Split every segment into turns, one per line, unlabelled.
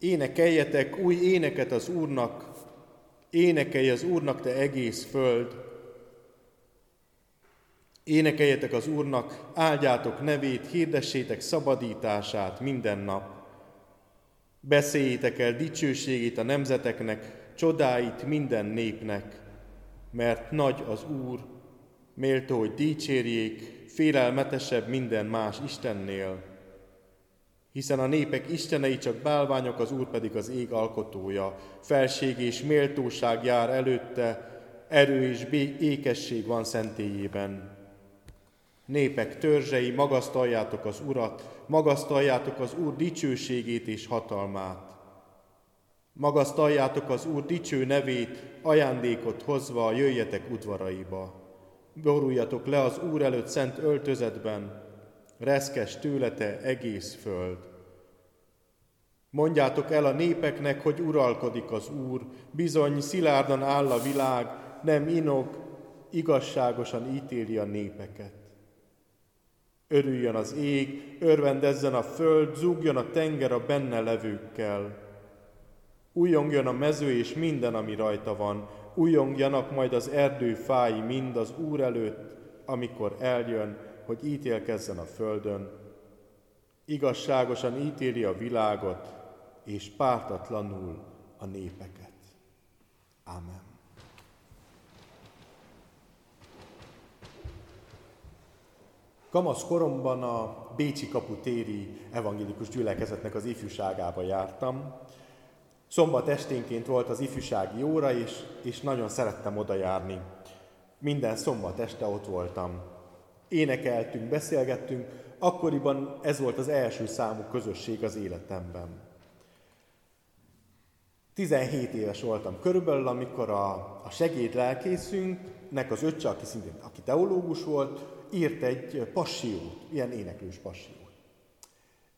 Énekeljetek új éneket az Úrnak, énekelj az Úrnak, te egész föld. Énekeljetek az Úrnak, áldjátok nevét, hirdessétek szabadítását minden nap. Beszéljétek el dicsőségét a nemzeteknek, csodáit minden népnek, mert nagy az Úr, méltó, hogy dicsérjék, félelmetesebb minden más Istennél. Hiszen a népek istenei csak bálványok, az Úr pedig az ég alkotója. Felség és méltóság jár előtte, erő és ékesség van szentélyében. Népek törzsei, magasztaljátok az Urat, magasztaljátok az Úr dicsőségét és hatalmát. Magasztaljátok az Úr dicső nevét, ajándékot hozva, jöjjetek udvaraiba. Boruljatok le az Úr előtt szent öltözetben, reszkes tőlete egész föld. Mondjátok el a népeknek, hogy uralkodik az Úr, bizony szilárdan áll a világ, nem inog, igazságosan ítéli a népeket. Örüljön az ég, örvendezzen a föld, zúgjon a tenger a benne levőkkel. Újongjon a mező és minden, ami rajta van, újongjanak majd az erdő fái mind az Úr előtt, amikor eljön, hogy ítélkezzen a földön. Igazságosan ítéli a világot, és pártatlanul a népeket. Amen. Kamasz koromban a Bécsi kaputéri evangélikus gyülekezetnek az ifjúságába jártam. Szombat esténként volt az ifjúsági óra, és, és nagyon szerettem oda járni. Minden szombat este ott voltam. Énekeltünk, beszélgettünk, akkoriban ez volt az első számú közösség az életemben. 17 éves voltam körülbelül, amikor a, a segédlelkészünknek az öccse, aki szintén aki teológus volt, írt egy passiót, ilyen éneklős passiót.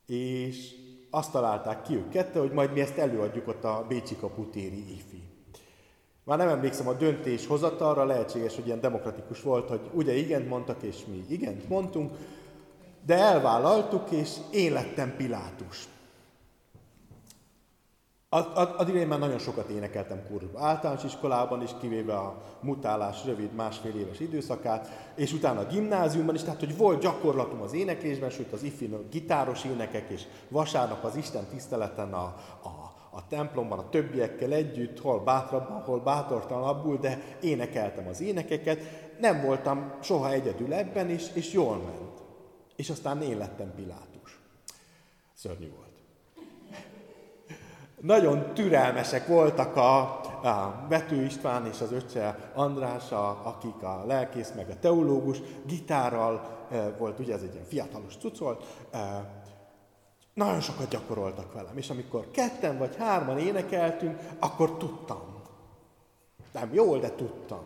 És azt találták ki ők kette, hogy majd mi ezt előadjuk ott a Bécsi kaputéri ifi. Már nem emlékszem a döntés hozatalra, lehetséges, hogy ilyen demokratikus volt, hogy ugye igent mondtak, és mi igent mondtunk, de elvállaltuk, és én lettem Pilátus. Addig én már nagyon sokat énekeltem kurva általános iskolában is, kivéve a mutálás rövid másfél éves időszakát, és utána a gimnáziumban is, tehát hogy volt gyakorlatom az éneklésben, sőt az ifi gitáros énekek, és vasárnap az Isten tiszteleten a, a, a templomban a többiekkel együtt, hol bátrabban, hol bátortalanabbul, de énekeltem az énekeket, nem voltam soha egyedül ebben, és, és jól ment. És aztán én lettem Pilátus. Szörnyű volt. Nagyon türelmesek voltak a, a Bető István és az öccse András, a, akik a lelkész meg a teológus, gitárral e, volt, ugye ez egy ilyen fiatalos cucc volt, e, nagyon sokat gyakoroltak velem, és amikor ketten vagy hárman énekeltünk, akkor tudtam. Nem jól, de tudtam.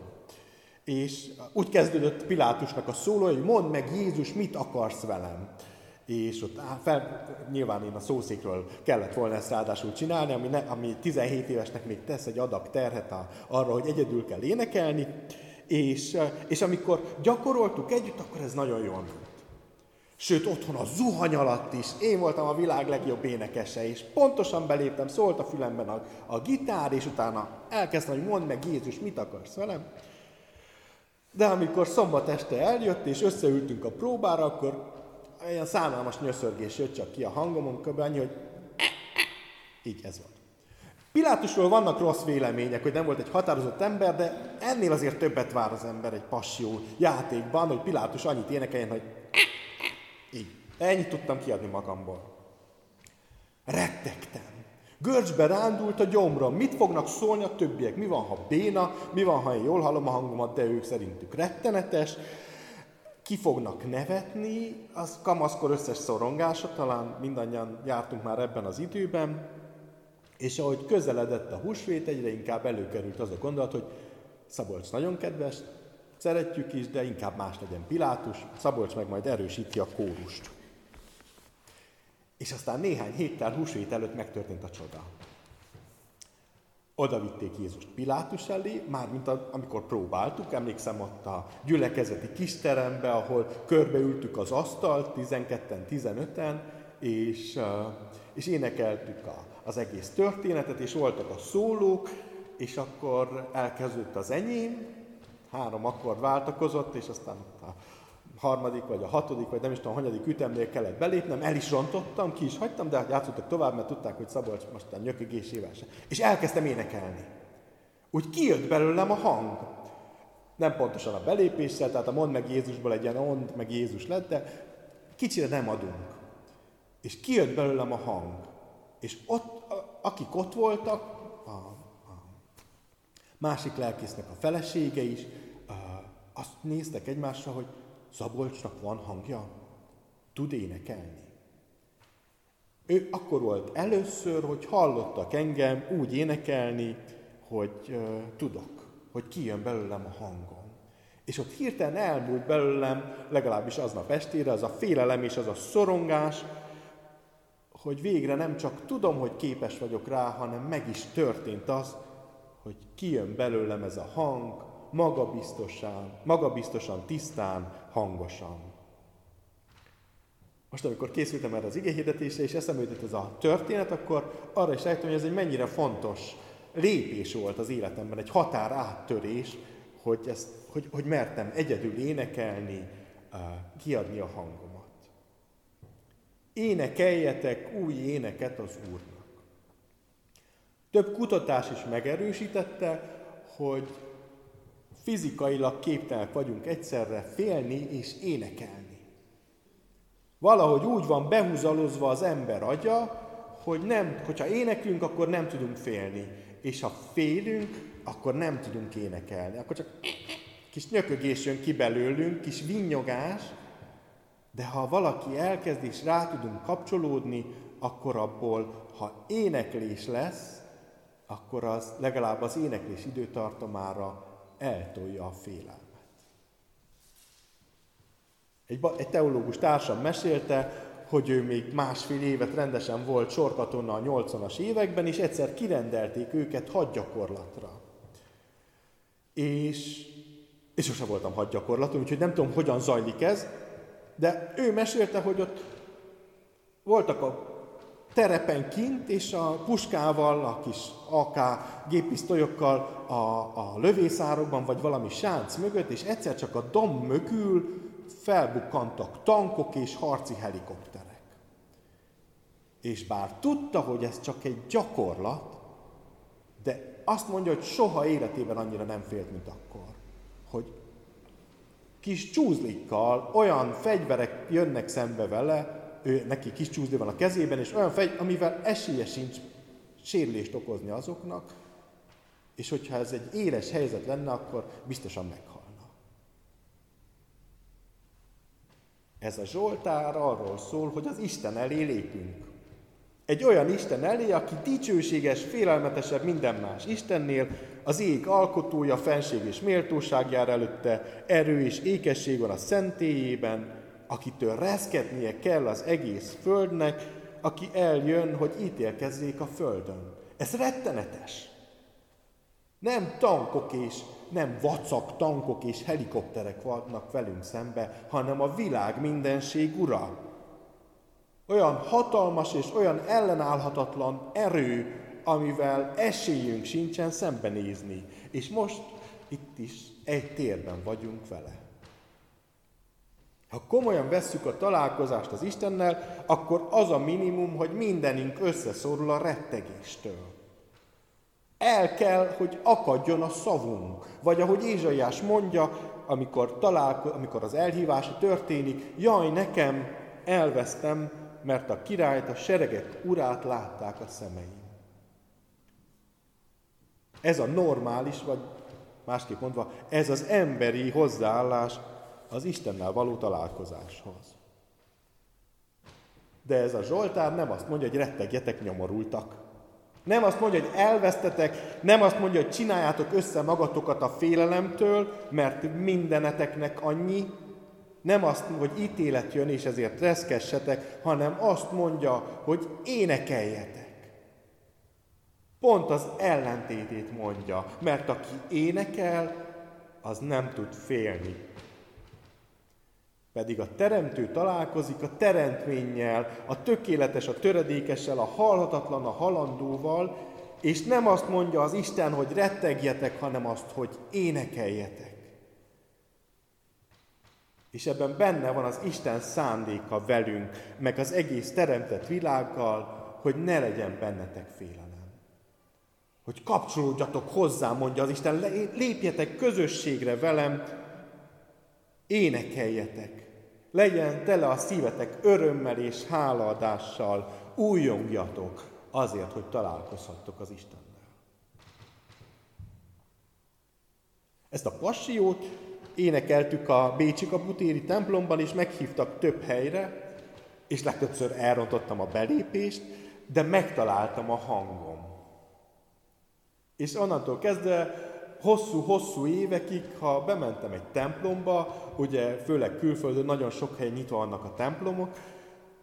És úgy kezdődött Pilátusnak a szóló, hogy mondd meg Jézus, mit akarsz velem és ott fel, nyilván én a szószékről kellett volna ezt ráadásul csinálni, ami, ne, ami 17 évesnek még tesz egy adag terhet a, arra, hogy egyedül kell énekelni, és, és amikor gyakoroltuk együtt, akkor ez nagyon jól ment. Sőt, otthon a zuhany alatt is én voltam a világ legjobb énekese, és pontosan beléptem, szólt a fülemben a, a gitár, és utána elkezdtem, hogy mondd meg Jézus, mit akarsz velem. De amikor szombat este eljött, és összeültünk a próbára, akkor olyan szánalmas nyöszörgés jött csak ki a hangomon, kb. annyi, hogy így ez van. Pilátusról vannak rossz vélemények, hogy nem volt egy határozott ember, de ennél azért többet vár az ember egy passió játékban, hogy Pilátus annyit énekeljen, hogy így. Ennyit tudtam kiadni magamból. Rettegtem. Görcsbe rándult a gyomrom. Mit fognak szólni a többiek? Mi van, ha béna? Mi van, ha én jól hallom a hangomat, de ők szerintük rettenetes? ki fognak nevetni, az kamaszkor összes szorongása, talán mindannyian jártunk már ebben az időben, és ahogy közeledett a húsvét, egyre inkább előkerült az a gondolat, hogy Szabolcs nagyon kedves, szeretjük is, de inkább más legyen Pilátus, Szabolcs meg majd erősíti a kórust. És aztán néhány héttel húsvét előtt megtörtént a csoda. Oda vitték Jézust Pilátus elé, mármint amikor próbáltuk, emlékszem ott a gyülekezeti kisterembe, ahol körbeültük az asztalt, 12-en, 15-en, és, és énekeltük a, az egész történetet, és voltak a szólók, és akkor elkezdődött az enyém, három akkord váltakozott, és aztán a harmadik, vagy a hatodik, vagy nem is tudom, hanyadik ütemnél kellett belépnem, el is rontottam, ki is hagytam, de játszottak tovább, mert tudták, hogy Szabolcs most a nyökögésével se. És elkezdtem énekelni. Úgy kijött belőlem a hang. Nem pontosan a belépéssel, tehát a mond meg Jézusból egy ilyen mond meg Jézus lett, de kicsire nem adunk. És kijött belőlem a hang. És ott, akik ott voltak, a másik lelkésznek a felesége is, azt néztek egymásra, hogy Szabolcsnak van hangja? Tud énekelni? Ő akkor volt először, hogy hallottak engem úgy énekelni, hogy tudok, hogy kijön belőlem a hangom. És ott hirtelen elmúlt belőlem, legalábbis aznap estére, az a félelem és az a szorongás, hogy végre nem csak tudom, hogy képes vagyok rá, hanem meg is történt az, hogy kijön belőlem ez a hang, magabiztosan, magabiztosan, tisztán, hangosan. Most, amikor készültem erre az igéhirdetésre, és eszembe jutott ez a történet, akkor arra is rájöttem, hogy ez egy mennyire fontos lépés volt az életemben, egy határ áttörés, hogy, ezt, hogy, hogy mertem egyedül énekelni, kiadni a hangomat. Énekeljetek új éneket az Úrnak. Több kutatás is megerősítette, hogy fizikailag képtelenek vagyunk egyszerre félni és énekelni. Valahogy úgy van behúzalozva az ember agya, hogy nem, hogyha éneklünk, akkor nem tudunk félni. És ha félünk, akkor nem tudunk énekelni. Akkor csak kis nyökögés jön ki belőlünk, kis vinnyogás, de ha valaki elkezd és rá tudunk kapcsolódni, akkor abból, ha éneklés lesz, akkor az legalább az éneklés időtartamára eltolja a félelmet. Egy, egy teológus társam mesélte, hogy ő még másfél évet rendesen volt sorkatona a 80-as években, és egyszer kirendelték őket hadgyakorlatra. És, és sose voltam hadgyakorlaton, úgyhogy nem tudom, hogyan zajlik ez, de ő mesélte, hogy ott voltak a terepen kint, és a puskával, a kis AK géppisztolyokkal a, a lövészárokban, vagy valami sánc mögött, és egyszer csak a dom mögül felbukkantak tankok és harci helikopterek. És bár tudta, hogy ez csak egy gyakorlat, de azt mondja, hogy soha életében annyira nem félt, mint akkor. Hogy kis csúzlikkal olyan fegyverek jönnek szembe vele, ő, neki kis csúszdi van a kezében, és olyan fegy, amivel esélye sincs sérülést okozni azoknak, és hogyha ez egy éles helyzet lenne, akkor biztosan meghalna. Ez a Zsoltár arról szól, hogy az Isten elé lépünk. Egy olyan Isten elé, aki dicsőséges, félelmetesebb minden más Istennél, az ég alkotója, fenség és méltóság jár előtte, erő és ékesség van a szentélyében, akitől reszketnie kell az egész földnek, aki eljön, hogy ítélkezzék a földön. Ez rettenetes. Nem tankok és nem vacak tankok és helikopterek vannak velünk szembe, hanem a világ mindenség ura. Olyan hatalmas és olyan ellenállhatatlan erő, amivel esélyünk sincsen szembenézni. És most itt is egy térben vagyunk vele. Ha komolyan vesszük a találkozást az Istennel, akkor az a minimum, hogy mindenünk összeszorul a rettegéstől. El kell, hogy akadjon a szavunk. Vagy ahogy Ézsaiás mondja, amikor, találko- amikor az elhívás történik, jaj, nekem elvesztem, mert a királyt, a seregek urát látták a szemeim. Ez a normális, vagy másképp mondva, ez az emberi hozzáállás az Istennel való találkozáshoz. De ez a Zsoltár nem azt mondja, hogy rettegjetek nyomorultak. Nem azt mondja, hogy elvesztetek, nem azt mondja, hogy csináljátok össze magatokat a félelemtől, mert mindeneteknek annyi, nem azt mondja, hogy ítélet jön, és ezért reszkessetek, hanem azt mondja, hogy énekeljetek. Pont az ellentétét mondja, mert aki énekel, az nem tud félni. Pedig a teremtő találkozik a teremtménnyel, a tökéletes, a töredékessel, a halhatatlan, a halandóval, és nem azt mondja az Isten, hogy rettegjetek, hanem azt, hogy énekeljetek. És ebben benne van az Isten szándéka velünk, meg az egész teremtett világgal, hogy ne legyen bennetek félelem. Hogy kapcsolódjatok hozzá, mondja az Isten, lépjetek közösségre velem, énekeljetek. Legyen tele a szívetek örömmel és hálaadással, újongjatok azért, hogy találkozhattok az Istennel. Ezt a passiót énekeltük a Bécsi kaputéri templomban, és meghívtak több helyre, és legtöbbször elrontottam a belépést, de megtaláltam a hangom. És onnantól kezdve hosszú-hosszú évekig, ha bementem egy templomba, ugye főleg külföldön nagyon sok helyen nyitva vannak a templomok,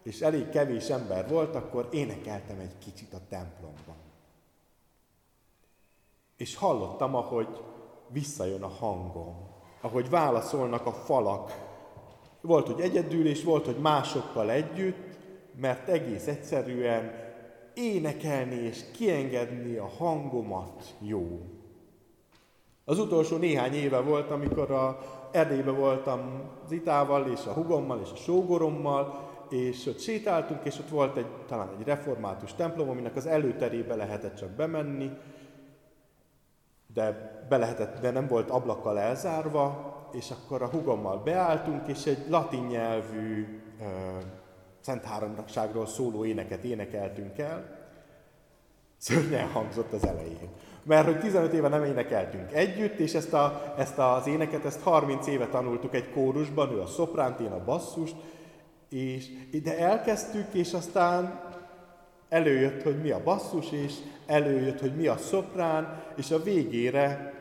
és elég kevés ember volt, akkor énekeltem egy kicsit a templomban. És hallottam, ahogy visszajön a hangom, ahogy válaszolnak a falak. Volt, hogy egyedül, és volt, hogy másokkal együtt, mert egész egyszerűen énekelni és kiengedni a hangomat jó. Az utolsó néhány éve volt, amikor a Erdélybe voltam Zitával, és a hugommal, és a sógorommal, és ott sétáltunk, és ott volt egy, talán egy református templom, aminek az előterébe lehetett csak bemenni, de, be lehetett, de nem volt ablakkal elzárva, és akkor a hugommal beálltunk, és egy latin nyelvű Szent Háromságról szóló éneket énekeltünk el. Szörnyen hangzott az elején. Mert hogy 15 éve nem énekeltünk együtt, és ezt, a, ezt az éneket, ezt 30 éve tanultuk egy kórusban, ő a szopránt, én a basszust, és ide elkezdtük, és aztán előjött, hogy mi a basszus, és előjött, hogy mi a szoprán, és a végére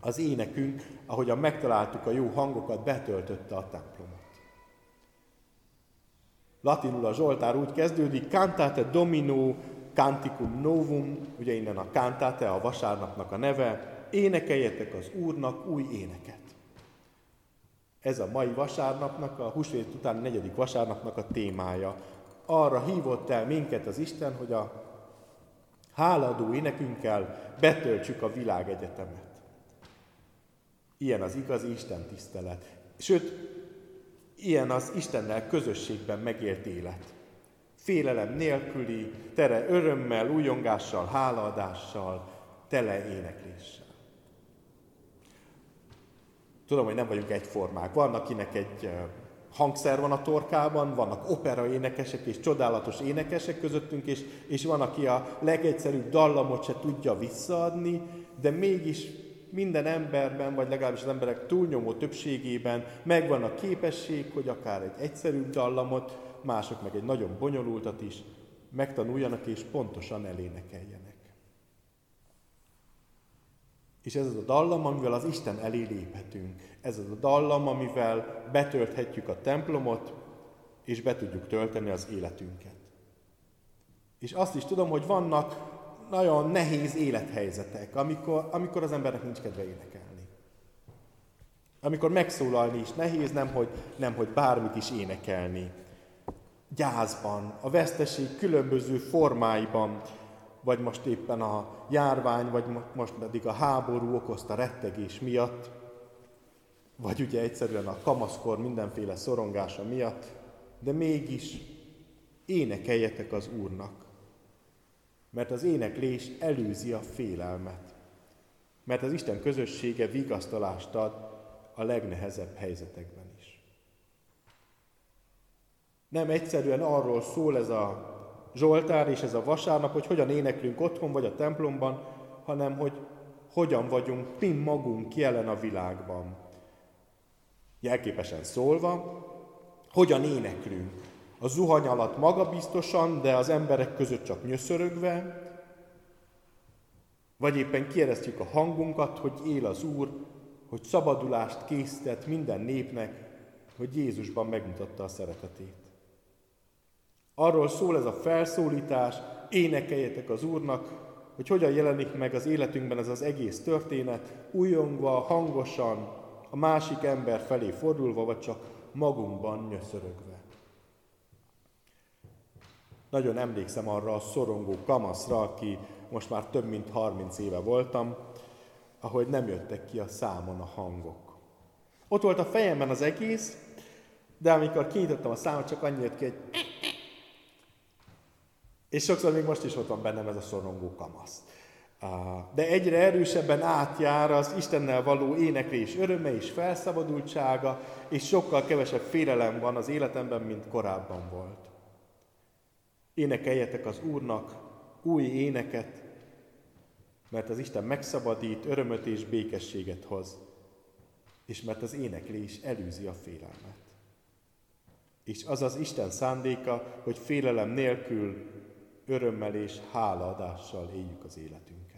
az énekünk, ahogyan megtaláltuk a jó hangokat, betöltötte a templomot. Latinul a Zsoltár úgy kezdődik, Cantate Domino Canticum Novum, ugye innen a Cantate, a vasárnapnak a neve, énekeljetek az Úrnak új éneket. Ez a mai vasárnapnak, a húsvét után negyedik vasárnapnak a témája. Arra hívott el minket az Isten, hogy a háladó énekünkkel betöltsük a világegyetemet. Ilyen az igazi Isten tisztelet. Sőt, Ilyen az Istennel közösségben megélt élet. Félelem nélküli, tere örömmel, újongással, hálaadással, tele énekléssel. Tudom, hogy nem vagyunk egyformák. Van, akinek egy hangszer van a torkában, vannak opera énekesek és csodálatos énekesek közöttünk, és, és van, aki a legegyszerűbb dallamot se tudja visszaadni, de mégis minden emberben, vagy legalábbis az emberek túlnyomó többségében megvan a képesség, hogy akár egy egyszerű dallamot, mások meg egy nagyon bonyolultat is megtanuljanak és pontosan elénekeljenek. És ez az a dallam, amivel az Isten elé léphetünk. Ez az a dallam, amivel betölthetjük a templomot, és be tudjuk tölteni az életünket. És azt is tudom, hogy vannak nagyon nehéz élethelyzetek, amikor, amikor az embernek nincs kedve énekelni. Amikor megszólalni is nehéz, nem hogy, nem hogy bármit is énekelni. Gyászban, a veszteség különböző formáiban, vagy most éppen a járvány, vagy most pedig a háború okozta rettegés miatt, vagy ugye egyszerűen a kamaszkor mindenféle szorongása miatt, de mégis énekeljetek az Úrnak mert az éneklés előzi a félelmet. Mert az Isten közössége vigasztalást ad a legnehezebb helyzetekben. Nem egyszerűen arról szól ez a Zsoltár és ez a vasárnap, hogy hogyan éneklünk otthon vagy a templomban, hanem hogy hogyan vagyunk mi magunk jelen a világban. Jelképesen szólva, hogyan éneklünk, a zuhany alatt magabiztosan, de az emberek között csak nyöszörögve, vagy éppen kieresztjük a hangunkat, hogy él az Úr, hogy szabadulást készített minden népnek, hogy Jézusban megmutatta a szeretetét. Arról szól ez a felszólítás, énekeljetek az Úrnak, hogy hogyan jelenik meg az életünkben ez az egész történet, újongva, hangosan, a másik ember felé fordulva, vagy csak magunkban nyöszörögve. Nagyon emlékszem arra a szorongó kamaszra, aki most már több mint 30 éve voltam, ahogy nem jöttek ki a számon a hangok. Ott volt a fejemben az egész, de amikor kinyitottam a számot, csak annyi jött ki, hogy és sokszor még most is ott van bennem ez a szorongó kamasz. De egyre erősebben átjár az Istennel való éneklés öröme és felszabadultsága, és sokkal kevesebb félelem van az életemben, mint korábban volt. Énekeljetek az Úrnak új éneket, mert az Isten megszabadít, örömöt és békességet hoz, és mert az éneklés elűzi a félelmet. És az az Isten szándéka, hogy félelem nélkül, örömmel és hálaadással éljük az életünket.